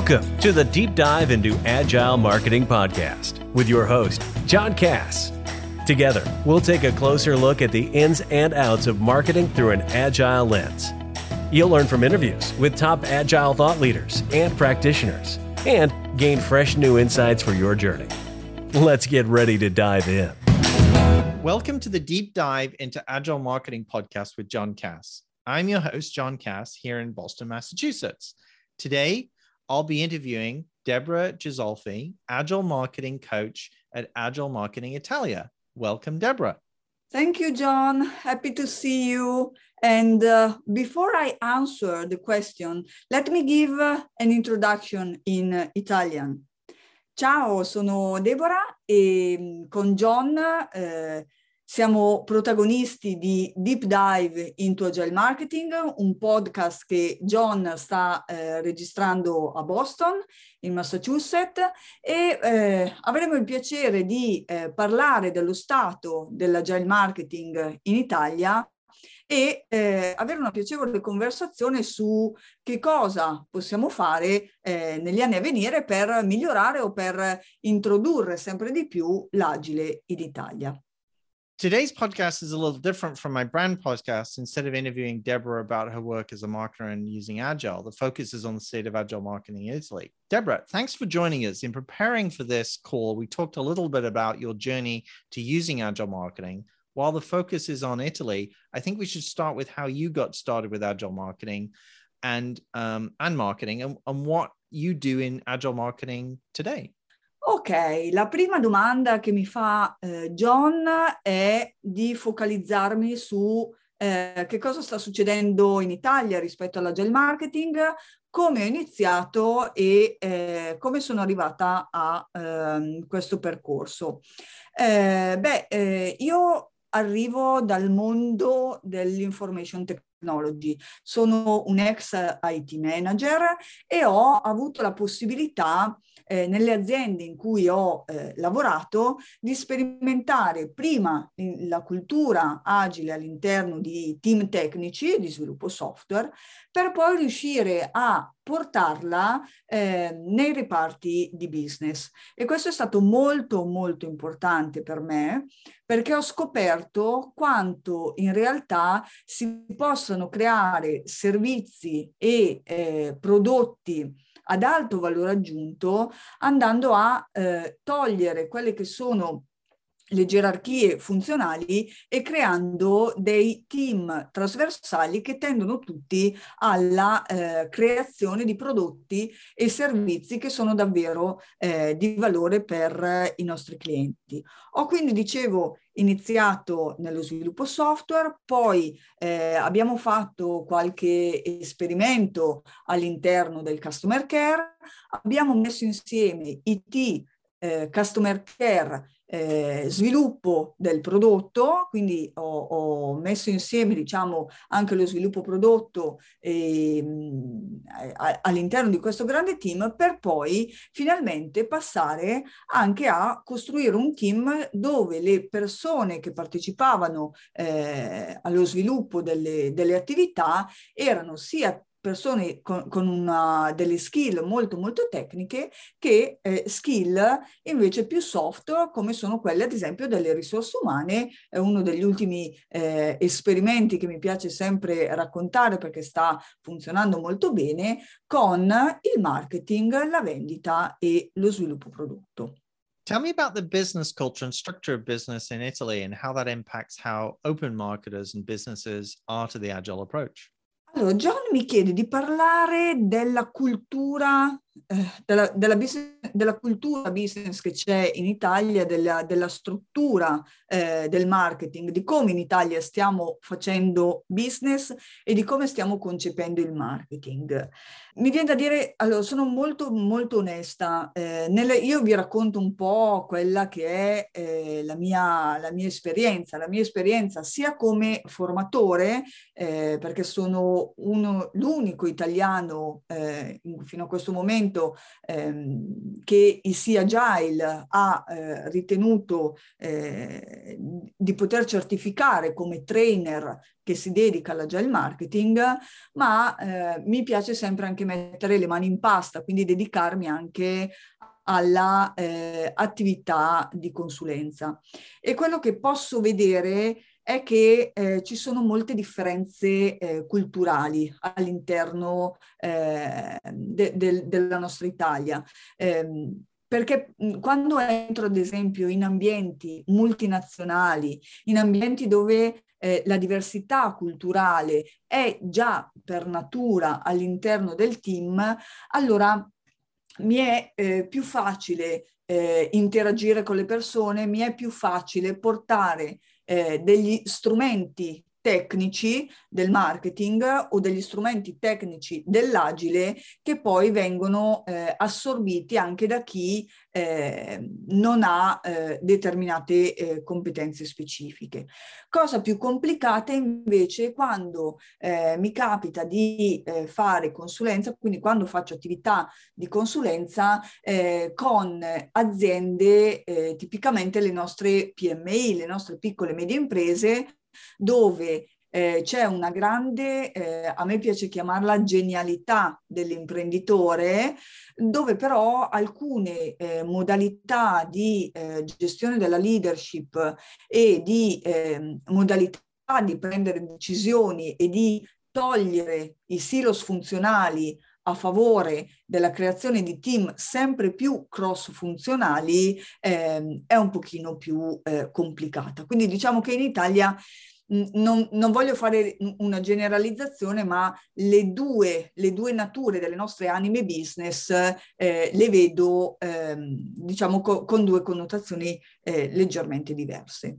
Welcome to the Deep Dive into Agile Marketing Podcast with your host, John Cass. Together, we'll take a closer look at the ins and outs of marketing through an agile lens. You'll learn from interviews with top agile thought leaders and practitioners and gain fresh new insights for your journey. Let's get ready to dive in. Welcome to the Deep Dive into Agile Marketing Podcast with John Cass. I'm your host, John Cass, here in Boston, Massachusetts. Today, I'll be interviewing Deborah Gisolfi, Agile Marketing Coach at Agile Marketing Italia. Welcome, Deborah. Thank you, John. Happy to see you. And uh, before I answer the question, let me give uh, an introduction in uh, Italian. Ciao, sono Deborah e mm, con John eh, Siamo protagonisti di Deep Dive into Agile Marketing, un podcast che John sta eh, registrando a Boston, in Massachusetts, e eh, avremo il piacere di eh, parlare dello stato dell'Agile Marketing in Italia e eh, avere una piacevole conversazione su che cosa possiamo fare eh, negli anni a venire per migliorare o per introdurre sempre di più l'agile in Italia. Today's podcast is a little different from my brand podcast. Instead of interviewing Deborah about her work as a marketer and using Agile, the focus is on the state of Agile marketing in Italy. Deborah, thanks for joining us. In preparing for this call, we talked a little bit about your journey to using Agile marketing. While the focus is on Italy, I think we should start with how you got started with Agile marketing and um, and marketing and, and what you do in Agile marketing today. Ok, la prima domanda che mi fa eh, John è di focalizzarmi su eh, che cosa sta succedendo in Italia rispetto all'agile marketing, come ho iniziato e eh, come sono arrivata a ehm, questo percorso. Eh, beh, eh, io arrivo dal mondo dell'information technology, sono un ex IT manager e ho avuto la possibilità eh, nelle aziende in cui ho eh, lavorato di sperimentare prima la cultura agile all'interno di team tecnici di sviluppo software per poi riuscire a portarla eh, nei reparti di business. E questo è stato molto molto importante per me perché ho scoperto quanto in realtà si possono creare servizi e eh, prodotti ad alto valore aggiunto andando a eh, togliere quelle che sono le gerarchie funzionali e creando dei team trasversali che tendono tutti alla eh, creazione di prodotti e servizi che sono davvero eh, di valore per i nostri clienti. Ho quindi, dicevo, iniziato nello sviluppo software, poi eh, abbiamo fatto qualche esperimento all'interno del customer care, abbiamo messo insieme IT, eh, customer care eh, sviluppo del prodotto, quindi ho, ho, messo insieme diciamo anche lo sviluppo prodotto eh, all'interno di questo grande team per poi finalmente passare anche a costruire un team dove le persone che partecipavano eh, allo sviluppo delle, delle attività erano sia persone con, con una, delle skill molto molto tecniche che eh, skill invece più soft come sono quelle ad esempio delle risorse umane è uno degli ultimi eh, esperimenti che mi piace sempre raccontare perché sta funzionando molto bene con il marketing la vendita e lo sviluppo prodotto Tell me about the business culture and structure of business in Italy and how that impacts how open marketers and businesses are to the agile approach. Allora, John mi chiede di parlare della cultura della, della, business, della, cultura business che c'è in Italia, della, della struttura eh, del marketing, di come in Italia stiamo facendo business e di come stiamo concependo il marketing. Mi viene da dire, allora, sono molto, molto onesta. Eh, nelle, io vi racconto un po' quella che è eh, la mia, la, mia, esperienza, la mia esperienza sia come formatore, eh, perché sono uno, l'unico italiano fino a questo momento strumento ehm, che il Sea Agile ha eh, ritenuto eh, di poter certificare come trainer che si dedica all'agile marketing, ma eh, mi piace sempre anche mettere le mani in pasta, quindi dedicarmi anche alla eh, attività di consulenza. E quello che posso vedere è che eh, ci sono molte differenze eh, culturali all'interno eh, de- de- della nostra Italia. Ehm, perché quando entro ad esempio in ambienti multinazionali, in ambienti dove eh, la diversità culturale è già per natura all'interno del team, allora mi è eh, più facile eh, interagire con le persone, mi è più facile portare eh, degli strumenti tecnici del marketing o degli strumenti tecnici dell'agile che poi vengono eh, assorbiti anche da chi eh, non ha eh, determinate eh, competenze specifiche. Cosa più complicata invece quando eh, mi capita di eh, fare consulenza, quindi quando faccio attività di consulenza con aziende tipicamente le nostre PMI, le nostre piccole e medie imprese dove eh, c'è una grande, eh, a me piace chiamarla genialità dell'imprenditore, dove però alcune eh, modalità di eh, gestione della leadership e di ehm, modalità di prendere decisioni e di togliere i silos funzionali a favore della creazione di team sempre più cross funzionali eh, è un pochino più eh, complicata. Quindi diciamo che in Italia non, non, voglio fare una generalizzazione, ma le due, le due nature delle nostre anime business eh, le vedo, ehm, diciamo, co- con due connotazioni eh, leggermente diverse.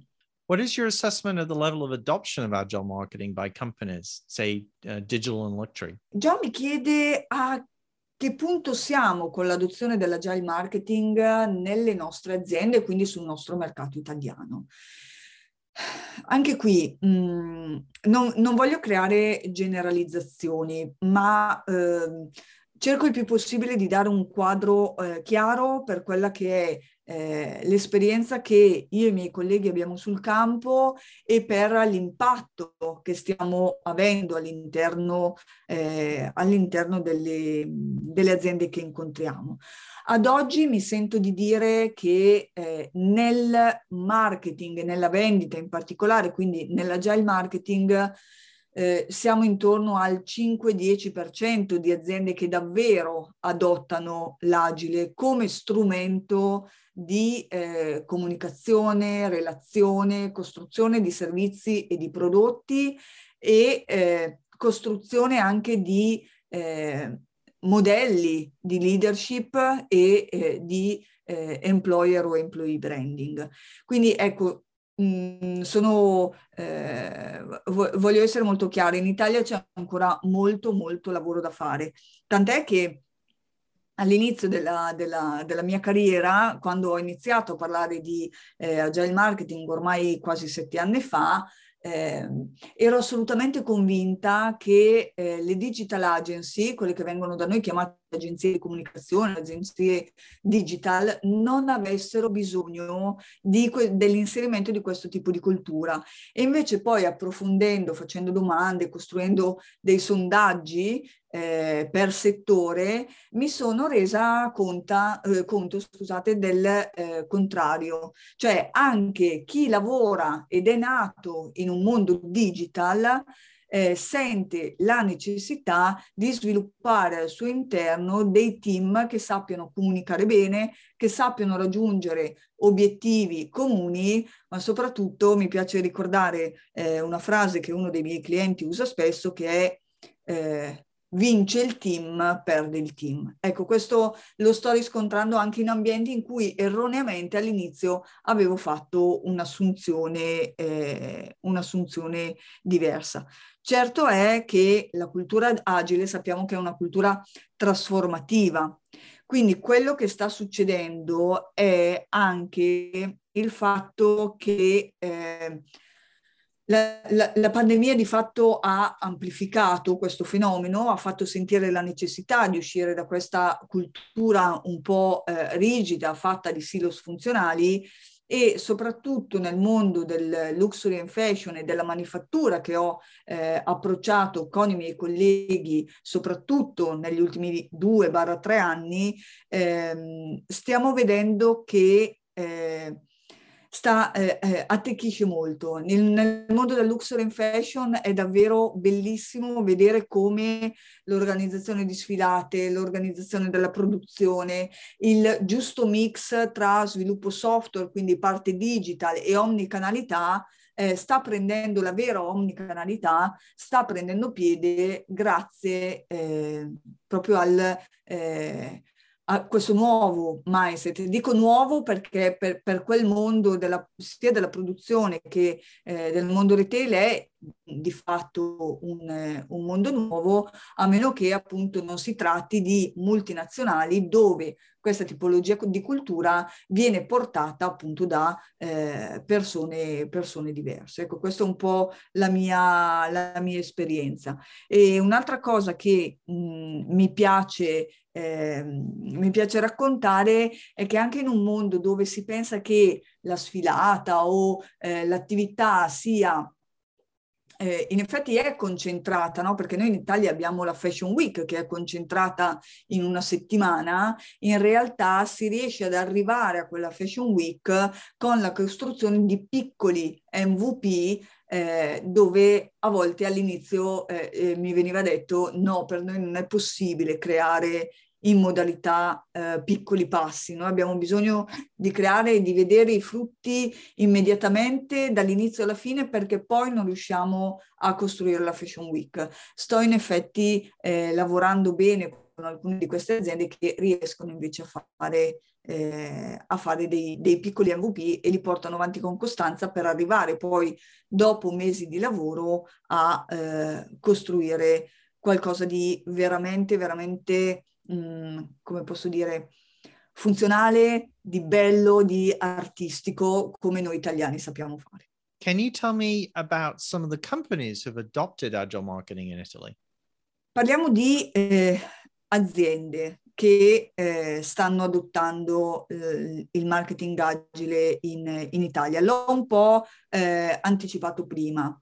What is your assessment of the level of adoption of agile marketing by companies, say uh, digital and luxury? John mi chiede a che punto siamo con l'adozione dell'agile marketing nelle nostre aziende, quindi sul nostro mercato italiano. Anche qui mh, mm, non, non, voglio creare generalizzazioni, ma eh, cerco il più possibile di dare un quadro eh, chiaro per quella che è eh, l'esperienza che io e i miei colleghi abbiamo sul campo e per l'impatto che stiamo avendo all'interno, eh, all'interno delle, delle, aziende che incontriamo. Ad oggi mi sento di dire che eh, nel marketing, nella vendita in particolare, quindi nell'agile marketing, eh, siamo intorno al 5-10% di aziende che davvero adottano l'agile come strumento di eh, comunicazione, relazione, costruzione di servizi e di prodotti e eh, costruzione anche di eh, modelli di leadership e eh, di eh, employer o employee branding. Quindi ecco, mh, sono, eh, voglio essere molto chiara, in Italia c'è ancora molto molto lavoro da fare, tant'è che all'inizio della, della, della, mia carriera, quando ho iniziato a parlare di eh, agile marketing ormai quasi sette anni fa, eh, ero assolutamente convinta che eh, le digital agency, quelle che vengono da noi chiamate agenzie di comunicazione, agenzie digital, non avessero bisogno que- dell'inserimento di questo tipo di cultura. E invece poi approfondendo, facendo domande, costruendo dei sondaggi, eh, per settore, mi sono resa conta, eh, conto scusate, del eh, contrario. Cioè anche chi lavora ed è nato in un mondo digital eh, sente la necessità di sviluppare al suo interno dei team che sappiano comunicare bene, che sappiano raggiungere obiettivi comuni, ma soprattutto mi piace ricordare eh, una frase che uno dei miei clienti usa spesso che è eh, vince il team, perde il team. Ecco, questo lo sto riscontrando anche in ambienti in cui erroneamente all'inizio avevo fatto un'assunzione, eh, un'assunzione diversa. Certo è che la cultura agile sappiamo che è una cultura trasformativa, quindi quello che sta succedendo è anche il fatto che eh, La, la, la, pandemia di fatto ha amplificato questo fenomeno, ha fatto sentire la necessità di uscire da questa cultura un po' eh, rigida, fatta di silos funzionali e soprattutto nel mondo del luxury and fashion e della manifattura che ho eh, approcciato con i miei colleghi, soprattutto negli ultimi due barra tre anni, ehm, stiamo vedendo che eh, sta, eh, eh, attecchisce molto. Nel, nel, mondo del luxury and fashion è davvero bellissimo vedere come l'organizzazione di sfilate, l'organizzazione della produzione, il giusto mix tra sviluppo software, quindi parte digital e omnicanalità, eh, sta prendendo la vera omnicanalità, sta prendendo piede grazie eh, proprio al eh, a questo nuovo mindset. Dico nuovo perché per, per quel mondo della, sia della produzione che eh, del mondo retail è di fatto un, un, mondo nuovo, a meno che appunto non si tratti di multinazionali dove questa tipologia di cultura viene portata appunto da eh, persone, persone, diverse. Ecco, questa è un po' la mia, la mia esperienza. E un'altra cosa che mh, mi piace eh, mi piace raccontare è che anche in un mondo dove si pensa che la sfilata o eh, l'attività sia eh, in effetti è concentrata, no? perché noi in Italia abbiamo la Fashion Week che è concentrata in una settimana, in realtà si riesce ad arrivare a quella Fashion Week con la costruzione di piccoli MVP eh, dove a volte all'inizio eh, eh, mi veniva detto no, per noi non è possibile creare in modalità eh, piccoli passi. Noi abbiamo bisogno di creare e di vedere i frutti immediatamente dall'inizio alla fine perché poi non riusciamo a costruire la Fashion Week. Sto in effetti eh, lavorando bene con alcune di queste aziende che riescono invece a fare, eh, a fare dei, dei, piccoli MVP e li portano avanti con costanza per arrivare poi dopo mesi di lavoro a eh, costruire qualcosa di veramente, veramente mh, come posso dire, funzionale, di bello, di artistico, come noi italiani sappiamo fare. Can you tell me about some of the companies who have adopted agile marketing in Italy? Parliamo di eh, aziende che eh, stanno adottando eh, il marketing agile in, in, Italia. L'ho un po' eh, anticipato prima.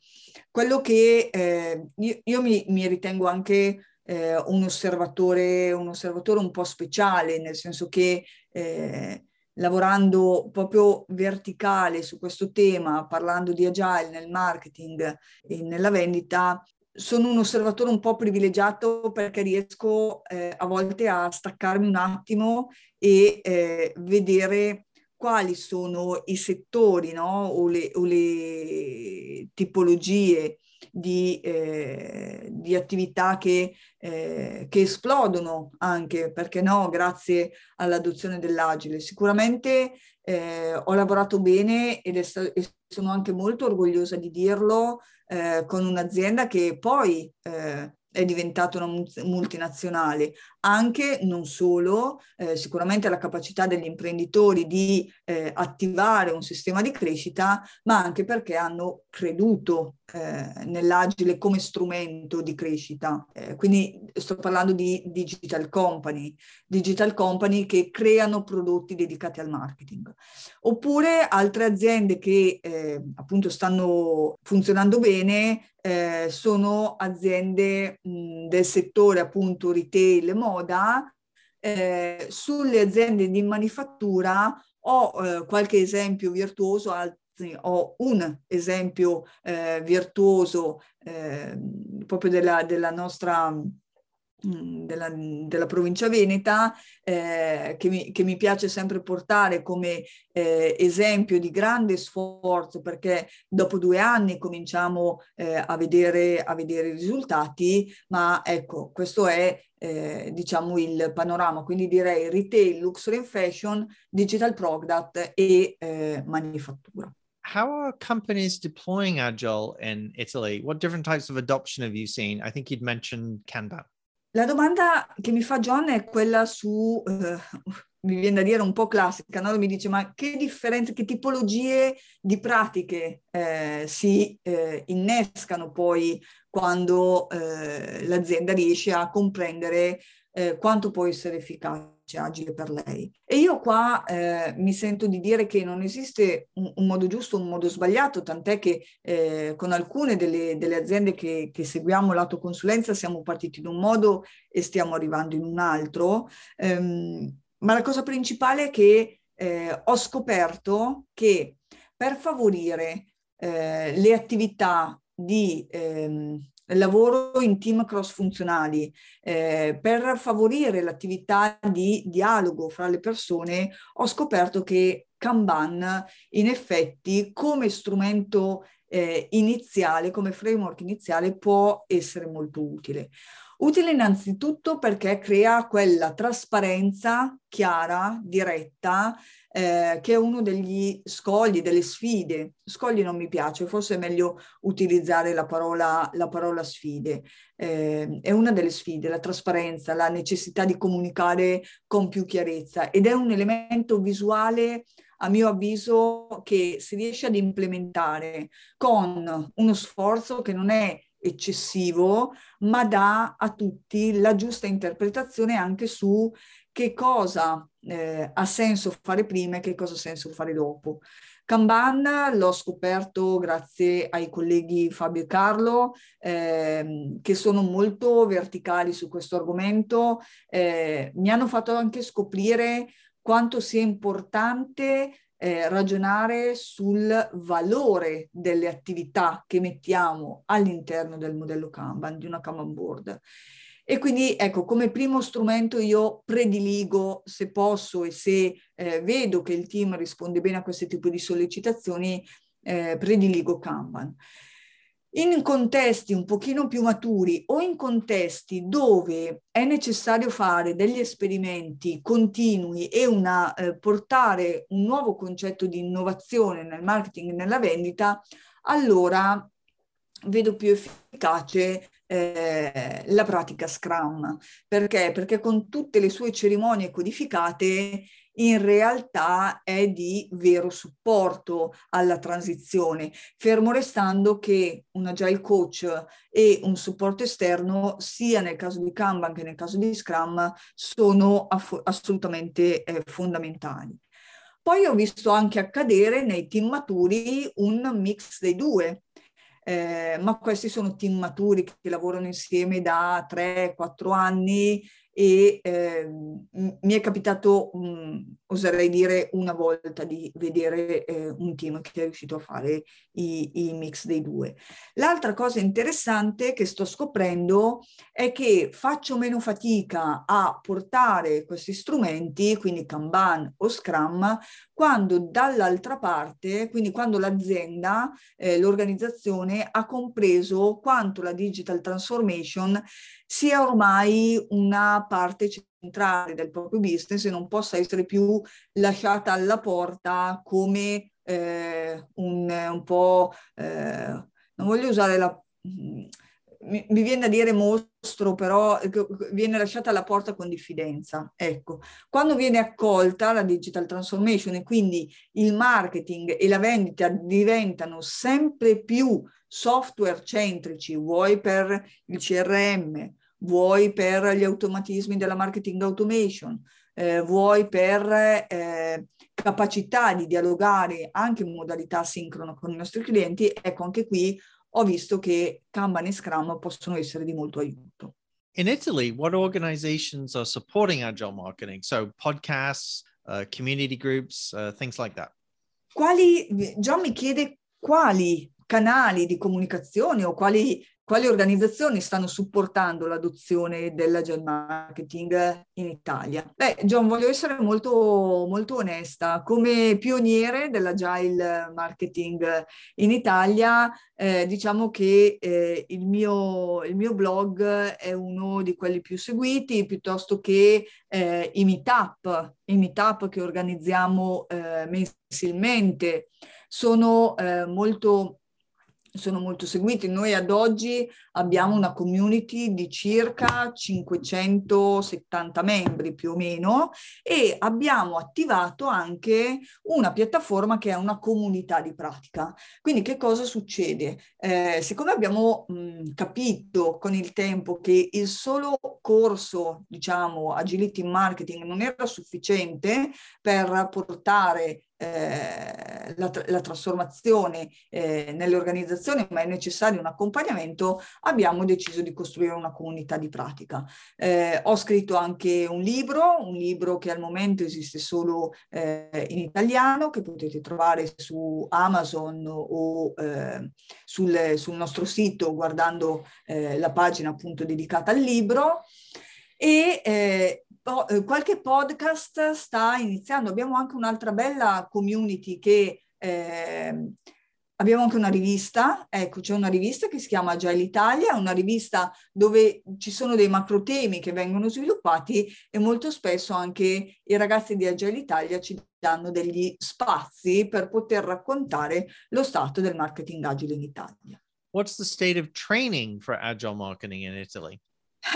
Quello che eh, io, io mi, mi, ritengo anche eh, un, osservatore, un osservatore un po' speciale, nel senso che eh, lavorando proprio verticale su questo tema, parlando di agile nel marketing e nella vendita, sono un osservatore un po' privilegiato perché riesco eh, a volte a staccarmi un attimo e eh, vedere quali sono i settori no? o, le, o le tipologie di, eh, di attività che, eh, che, esplodono anche, perché no, grazie all'adozione dell'agile. Sicuramente eh, ho lavorato bene ed è, e sono anche molto orgogliosa di dirlo eh, con un'azienda che poi eh, è diventata una multinazionale, anche non solo, eh, sicuramente la capacità degli imprenditori di eh, attivare un sistema di crescita, ma anche perché hanno creduto eh, nell'agile come strumento di crescita. Eh, quindi sto parlando di digital company, digital company che creano prodotti dedicati al marketing. Oppure altre aziende che eh, appunto stanno funzionando bene eh, sono aziende mh, del settore appunto retail moda. Eh, sulle aziende di manifattura ho eh, qualche esempio virtuoso, ho un esempio eh, virtuoso eh, proprio della, della nostra della, della, provincia veneta eh, che, mi, che, mi, piace sempre portare come eh, esempio di grande sforzo perché dopo due anni cominciamo eh, a, vedere, a vedere i risultati ma ecco questo è eh, diciamo il panorama, quindi direi retail, luxury and fashion, digital product e eh, manifattura. how are companies deploying agile in Italy? What different types of adoption have you seen? I think you'd mentioned Kanban. La domanda che mi fa John è quella su uh, mi viene da dire un po' classica, no? mi dice ma che differenze, che tipologie di pratiche eh, si eh, innescano poi quando eh, l'azienda riesce a comprendere eh, quanto può essere efficace agile per lei. E io qua eh, mi sento di dire che non esiste un, un modo giusto, un modo sbagliato, tant'è che eh, con alcune delle, delle aziende che, che, seguiamo lato consulenza siamo partiti in un modo e stiamo arrivando in un altro. Um, ma la cosa principale è che eh, ho scoperto che per favorire eh, le attività di ehm, lavoro in team cross funzionali, eh, per favorire l'attività di dialogo fra le persone, ho scoperto che Kanban in effetti come strumento eh, iniziale, come framework iniziale può essere molto utile. Utile innanzitutto perché crea quella trasparenza chiara, diretta, eh, che è uno degli scogli, delle sfide. Scogli non mi piace, forse è meglio utilizzare la parola, la parola sfide. Eh, è una delle sfide, la trasparenza, la necessità di comunicare con più chiarezza ed è un elemento visuale a mio avviso che si riesce ad implementare con uno sforzo che non è eccessivo, ma dà a tutti la giusta interpretazione anche su che cosa eh, ha senso fare prima e che cosa ha senso fare dopo. Kanban l'ho scoperto grazie ai colleghi Fabio e Carlo, eh, che sono molto verticali su questo argomento. Eh, mi hanno fatto anche scoprire quanto sia importante eh, ragionare sul valore delle attività che mettiamo all'interno del modello Kanban, di una Kanban board. E quindi ecco, come primo strumento io prediligo, se posso e se eh, vedo che il team risponde bene a questo tipo di sollecitazioni, eh, prediligo Kanban. In contesti un pochino più maturi o in contesti dove è necessario fare degli esperimenti continui e una, eh, portare un nuovo concetto di innovazione nel marketing e nella vendita, allora vedo più efficace eh, la pratica Scrum. Perché? Perché con tutte le sue cerimonie codificate in realtà è di vero supporto alla transizione, fermo restando che un agile coach e un supporto esterno, sia nel caso di Kanban che nel caso di Scrum, sono aff- assolutamente eh, fondamentali. Poi ho visto anche accadere nei team maturi un mix dei due, eh, ma questi sono team maturi che lavorano insieme da 3-4 anni e eh, mi è capitato, mh, oserei dire, una volta di vedere eh, un team che è riuscito a fare i, i, mix dei due. L'altra cosa interessante che sto scoprendo è che faccio meno fatica a portare questi strumenti, quindi Kanban o Scrum, quando dall'altra parte, quindi quando l'azienda, eh, l'organizzazione ha compreso quanto la digital transformation sia ormai una parte centrale del proprio business e non possa essere più lasciata alla porta come eh, un, un, po', eh, non voglio usare la... Mi, viene da dire mostro, però viene lasciata alla porta con diffidenza. Ecco, quando viene accolta la digital transformation e quindi il marketing e la vendita diventano sempre più software centrici, vuoi per il CRM, vuoi per gli automatismi della marketing automation, eh, vuoi per eh, capacità di dialogare anche in modalità sincrona con i nostri clienti, ecco anche qui ho visto che Kanban e Scrum possono essere di molto aiuto. In Italy, what organizations are supporting agile marketing? So podcasts, uh, community groups, uh, things like that. Quali, John mi chiede quali canali di comunicazione o quali quali organizzazioni stanno supportando l'adozione dell'agile marketing in Italia? Beh, John, voglio essere molto, molto onesta. Come pioniere dell'agile marketing in Italia, eh, diciamo che eh, il, mio, il, mio, blog è uno di quelli più seguiti, piuttosto che eh, i meetup, i meetup che organizziamo eh, mensilmente. Sono eh, molto sono molto seguiti. Noi ad oggi abbiamo una community di circa 570 membri più o meno e abbiamo attivato anche una piattaforma che è una comunità di pratica. Quindi che cosa succede? Eh, siccome abbiamo mh, capito con il tempo che il solo corso, diciamo, agility marketing non era sufficiente per portare eh, la, la, trasformazione eh, nelle organizzazioni, ma è necessario un accompagnamento, abbiamo deciso di costruire una comunità di pratica. Eh, ho scritto anche un libro, un libro che al momento esiste solo eh, in italiano, che potete trovare su Amazon o eh, sul, sul, nostro sito guardando eh, la pagina appunto dedicata al libro. E po- eh, qualche podcast sta iniziando, abbiamo anche un'altra bella community che eh, abbiamo anche una rivista, ecco c'è una rivista che si chiama Agile Italia, una rivista dove ci sono dei macro temi che vengono sviluppati e molto spesso anche i ragazzi di Agile Italia ci danno degli spazi per poter raccontare lo stato del marketing agile in Italia. What's the state of training for agile marketing in Italy?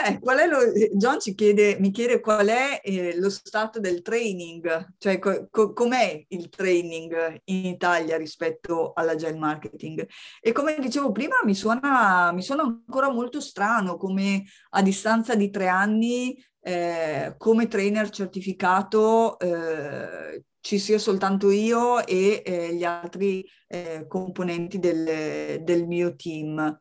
Eh, lo, John ci chiede, mi chiede qual è eh, lo stato del training, cioè co, co, com'è il training in Italia rispetto all'agile marketing. E come dicevo prima, mi suona, mi suona ancora molto strano come a distanza di tre anni eh, come trainer certificato eh, ci sia soltanto io e eh, gli altri eh, componenti del, del mio team.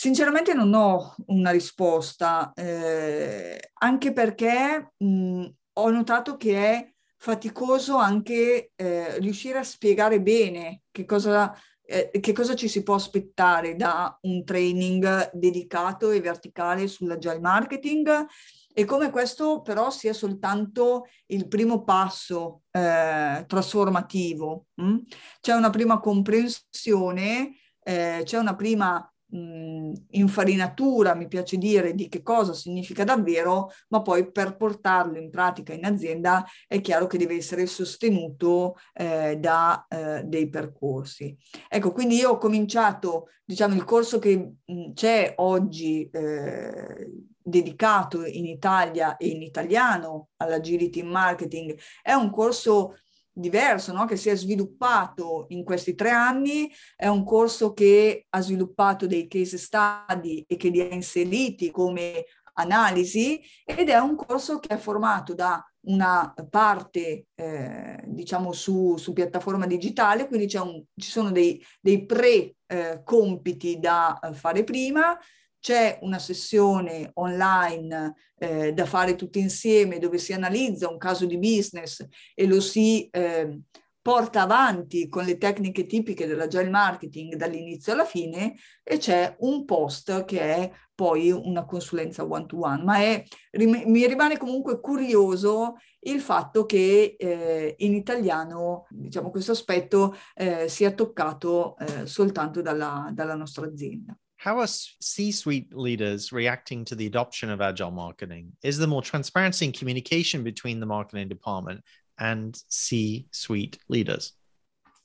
Sinceramente non ho una risposta, eh, anche perché mh, ho notato che è faticoso anche eh, riuscire a spiegare bene che cosa, eh, che cosa ci si può aspettare da un training dedicato e verticale sull'agile marketing e come questo però sia soltanto il primo passo eh, trasformativo. Mh? C'è una prima comprensione, eh, c'è una prima mh, infarinatura, mi piace dire, di che cosa significa davvero, ma poi per portarlo in pratica in azienda è chiaro che deve essere sostenuto eh, da eh, dei percorsi. Ecco, quindi io ho cominciato, diciamo, il corso che mh, c'è oggi eh, dedicato in Italia e in italiano all'agility in marketing, è un corso diverso, no? che si è sviluppato in questi tre anni, è un corso che ha sviluppato dei case study e che li ha inseriti come analisi ed è un corso che è formato da una parte eh, diciamo su, su, piattaforma digitale, quindi un, ci sono dei, dei pre-compiti eh, da fare prima, c'è una sessione online eh, da fare tutti insieme dove si analizza un caso di business e lo si eh, porta avanti con le tecniche tipiche dell'agile marketing dall'inizio alla fine e c'è un post che è poi una consulenza one to one, ma è, mi rimane comunque curioso il fatto che eh, in italiano diciamo, questo aspetto eh, sia toccato eh, soltanto dalla, dalla nostra azienda. How are C-suite leaders reacting to the adoption of agile marketing? Is there more transparency and communication between the marketing department and C-suite leaders?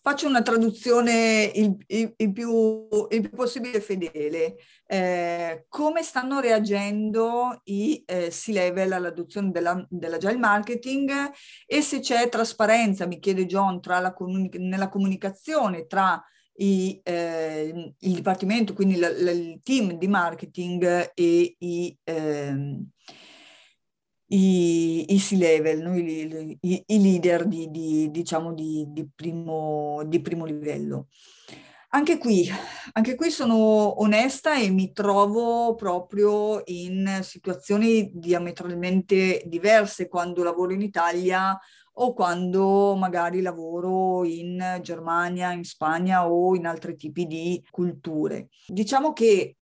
Faccio una traduzione il, il, il, più, il più, possibile fedele. Eh, come stanno reagendo i eh, C-level all'adozione della, dell'agile marketing e se c'è trasparenza, mi chiede John, la comuni- nella comunicazione tra i, eh, il dipartimento, quindi la, la, il team di marketing e i, eh, i, i C-level, no? I, i, i, leader di, di, diciamo di, di, primo, di primo livello. Anche qui, anche qui sono onesta e mi trovo proprio in situazioni diametralmente diverse quando lavoro in Italia o quando magari lavoro in Germania, in Spagna o in altri tipi di culture. Diciamo che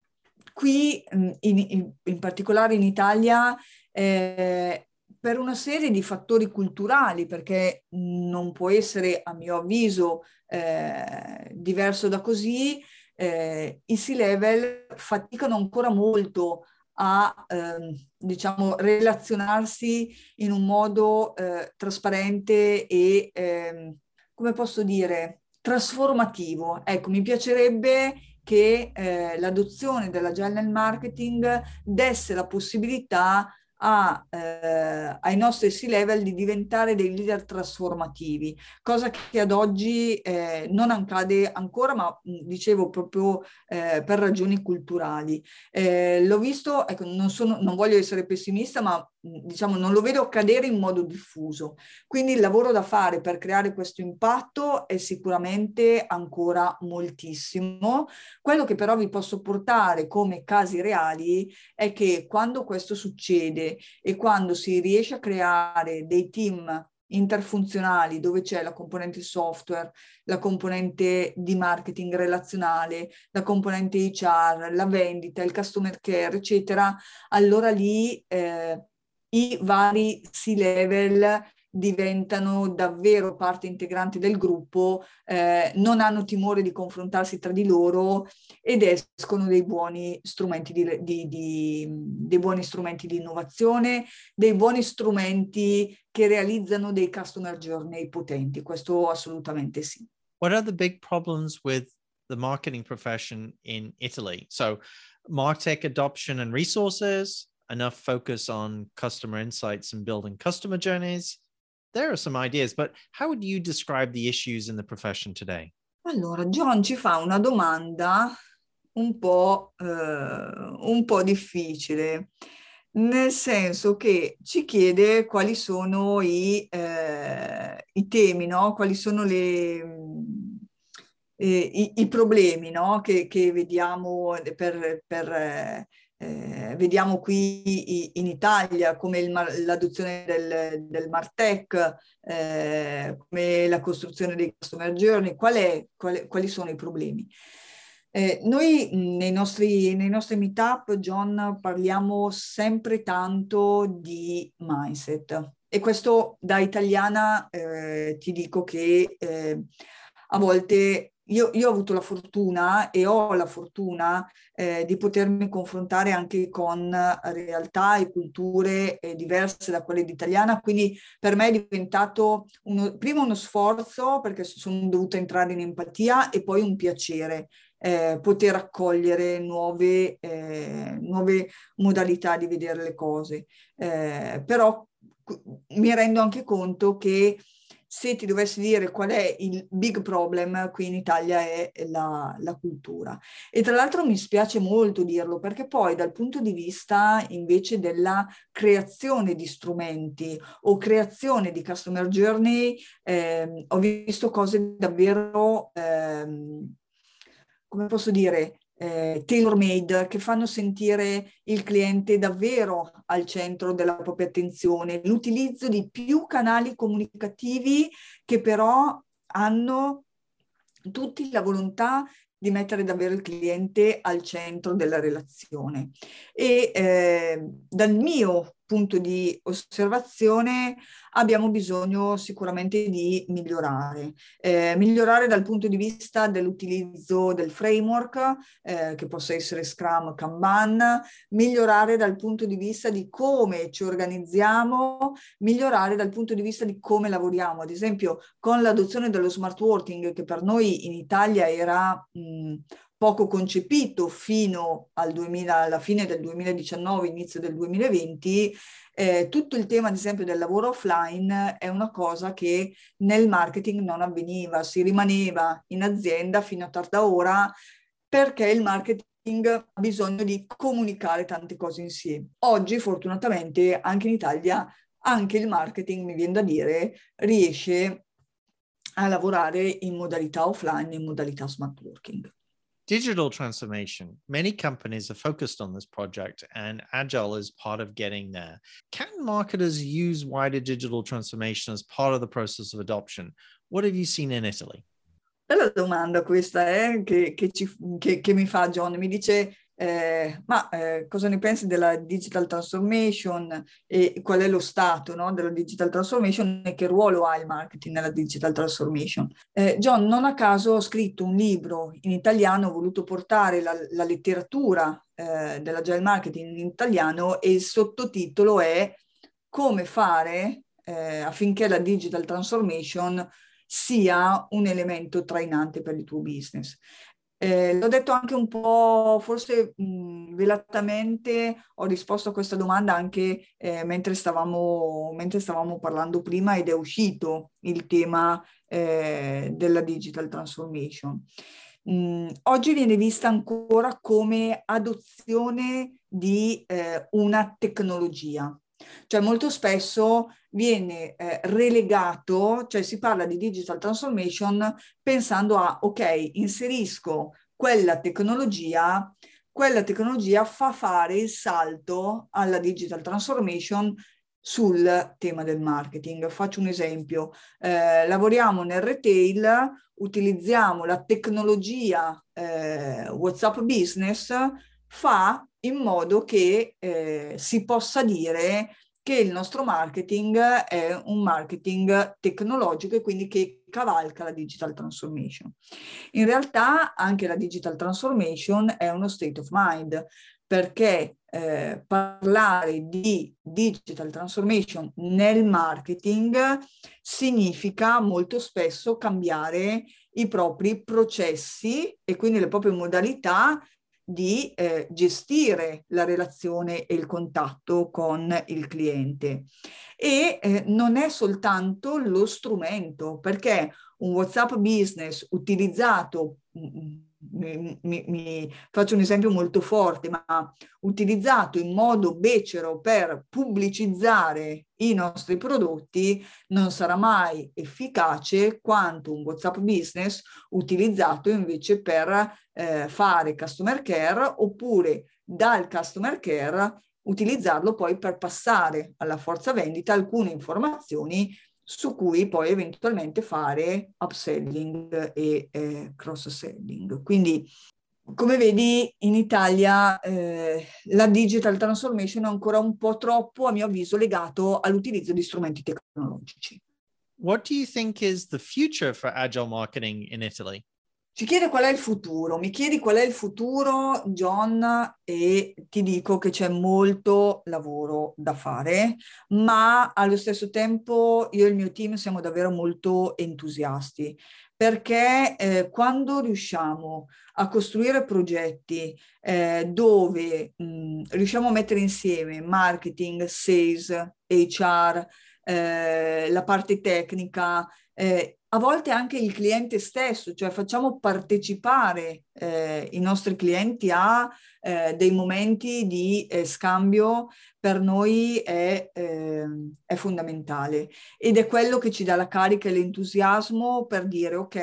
qui, in, in, in particolare in Italia, eh, per una serie di fattori culturali, perché non può essere, a mio avviso, eh, diverso da così, eh, i C-level faticano ancora molto a ehm, diciamo relazionarsi in un modo eh, trasparente e ehm, come posso dire trasformativo. Ecco, mi piacerebbe che eh, l'adozione dell'agile nel marketing desse la possibilità a, eh, ai nostri C-level di diventare dei leader trasformativi, cosa che ad oggi eh, non accade ancora, ma dicevo proprio eh, per ragioni culturali. Eh, l'ho visto, ecco, non, sono, non voglio essere pessimista, ma diciamo, non lo vedo accadere in modo diffuso. Quindi il lavoro da fare per creare questo impatto è sicuramente ancora moltissimo. Quello che però vi posso portare come casi reali è che quando questo succede e quando si riesce a creare dei team interfunzionali dove c'è la componente software, la componente di marketing relazionale, la componente HR, la vendita, il customer care, eccetera, allora lì eh, i vari C-level diventano davvero parte integrante del gruppo, eh, non hanno timore di confrontarsi tra di loro ed escono dei buoni strumenti di, di, di, dei buoni strumenti di innovazione, dei buoni strumenti che realizzano dei customer journey potenti. Questo assolutamente sì. What are the big problems with the marketing profession in Italy? So, Martech adoption and resources, enough focus on customer insights and building customer journeys. There are some ideas, but how would you describe the issues in the profession today? Allora, John ci fa una domanda un po', eh, un po' difficile, nel senso che ci chiede quali sono i, eh, i temi, no? quali sono le, eh, i, i, problemi no? che, che vediamo per, per eh, vediamo qui in Italia come l'adozione del, del Martech, eh, come la costruzione dei customer journey, qual è, qual, quali sono i problemi. Eh, noi nei nostri, nei nostri meetup, John, parliamo sempre tanto di mindset e questo da italiana eh, ti dico che eh, a volte io, io, ho avuto la fortuna e ho la fortuna eh, di potermi confrontare anche con realtà e culture eh, diverse da quelle d'italiana, quindi per me è diventato uno, prima uno sforzo perché sono dovuta entrare in empatia e poi un piacere eh, poter accogliere nuove, eh, nuove, modalità di vedere le cose. Eh, però mi rendo anche conto che se ti dovessi dire qual è il big problem qui in Italia è la, la, cultura. E tra l'altro mi spiace molto dirlo perché poi dal punto di vista invece della creazione di strumenti o creazione di customer journey eh, ho visto cose davvero, eh, come posso dire, eh, tailor-made che fanno sentire il cliente davvero al centro della propria attenzione, l'utilizzo di più canali comunicativi che però hanno tutti la volontà di mettere davvero il cliente al centro della relazione. E eh, dal mio punto di osservazione abbiamo bisogno sicuramente di migliorare. Eh, migliorare dal punto di vista dell'utilizzo del framework, eh, che possa essere Scrum, Kanban, migliorare dal punto di vista di come ci organizziamo, migliorare dal punto di vista di come lavoriamo. Ad esempio, con l'adozione dello smart working, che per noi in Italia era mh, poco concepito fino al 2000, alla fine del 2019, inizio del 2020, eh, tutto il tema ad esempio del lavoro offline è una cosa che nel marketing non avveniva, si rimaneva in azienda fino a tarda ora perché il marketing ha bisogno di comunicare tante cose insieme. Oggi fortunatamente anche in Italia anche il marketing, mi viene da dire, riesce a lavorare in modalità offline, in modalità smart working. Digital transformation. Many companies are focused on this project, and Agile is part of getting there. Can marketers use wider digital transformation as part of the process of adoption? What have you seen in Italy? Bella domanda questa eh, che, che, ci, che, che mi fa John. Mi dice Eh, ma eh, cosa ne pensi della digital transformation e qual è lo stato no, della digital transformation e che ruolo ha il marketing nella digital transformation? Eh, John, non a caso ho scritto un libro in italiano, ho voluto portare la, la letteratura eh, dell'agile marketing in italiano e il sottotitolo è Come fare eh, affinché la digital transformation sia un elemento trainante per il tuo business. Eh, l'ho detto anche un po', forse mh, velatamente, ho risposto a questa domanda anche eh, mentre, stavamo, mentre, stavamo, parlando prima ed è uscito il tema eh, della digital transformation. Mh, oggi viene vista ancora come adozione di eh, una tecnologia. Cioè molto spesso viene eh, relegato, cioè si parla di digital transformation pensando a, ok, inserisco quella tecnologia, quella tecnologia fa fare il salto alla digital transformation sul tema del marketing. Faccio un esempio, eh, lavoriamo nel retail, utilizziamo la tecnologia eh, WhatsApp Business, fa in modo che eh, si possa dire che il nostro marketing è un marketing tecnologico e quindi che cavalca la digital transformation. In realtà anche la digital transformation è uno state of mind perché eh, parlare di digital transformation nel marketing significa molto spesso cambiare i propri processi e quindi le proprie modalità di eh, gestire la relazione e il contatto con il cliente. E eh, non è soltanto lo strumento, perché un WhatsApp business utilizzato mm, mm, mi, mi, faccio un esempio molto forte, ma utilizzato in modo becero per pubblicizzare i nostri prodotti non sarà mai efficace quanto un WhatsApp business utilizzato invece per eh, fare customer care oppure dal customer care utilizzarlo poi per passare alla forza vendita alcune informazioni su cui poi eventualmente fare upselling e eh, cross-selling. Quindi, come vedi, in Italia eh, la digital transformation è ancora un po' troppo, a mio avviso, legato all'utilizzo di strumenti tecnologici. What do you think is the future for agile marketing in Italy? Ci chiede qual è il futuro, mi chiedi qual è il futuro, John, e ti dico che c'è molto lavoro da fare, ma allo stesso tempo io e il mio team siamo davvero molto entusiasti perché eh, quando riusciamo a costruire progetti eh, dove mh, riusciamo a mettere insieme marketing, sales, HR, eh, la parte tecnica, eh, a volte anche il cliente stesso, cioè facciamo partecipare eh, i nostri clienti a eh, dei momenti di eh, scambio per noi è, eh, è, fondamentale. Ed è quello che ci dà la carica e l'entusiasmo per dire ok,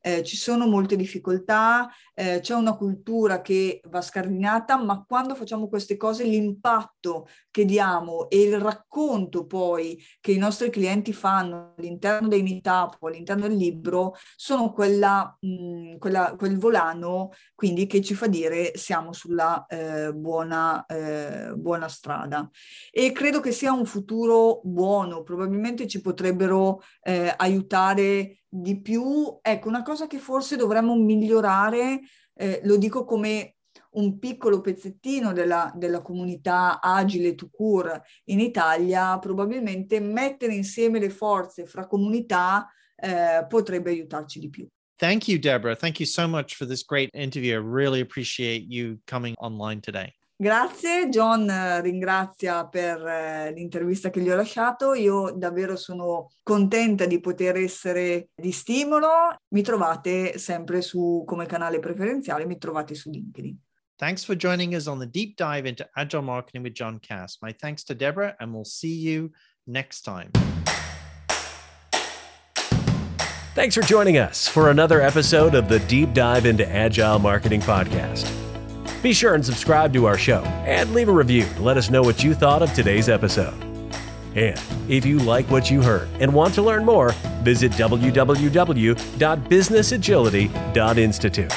eh, ci sono molte difficoltà, eh, c'è una cultura che va scardinata, ma quando facciamo queste cose l'impatto che diamo e il racconto poi che i nostri clienti fanno all'interno dei meetup all'interno del libro sono quella, mh, quella, quel volano quindi che ci fa dire siamo sulla eh, buona, eh, buona strada strada e credo che sia un futuro buono, probabilmente ci potrebbero eh, aiutare di più. Ecco, una cosa che forse dovremmo migliorare, eh, lo dico come un piccolo pezzettino della, della comunità agile to cure in Italia, probabilmente mettere insieme le forze fra comunità eh, potrebbe aiutarci di più. Thank you, Deborah. Thank you so much for this great interview. I really appreciate you coming online today. Grazie, John ringrazia per eh, l'intervista che gli ho lasciato. Io davvero sono contenta di poter essere di stimolo. Mi trovate sempre su come canale preferenziale, mi trovate su LinkedIn. Thanks for joining us on the deep dive into agile marketing with John Cass. My thanks to Deborah, and we'll see you next time. Thanks for joining us for another episode of the Deep Dive into Agile Marketing Podcast. Be sure and subscribe to our show and leave a review to let us know what you thought of today's episode. And if you like what you heard and want to learn more, visit www.businessagility.institute.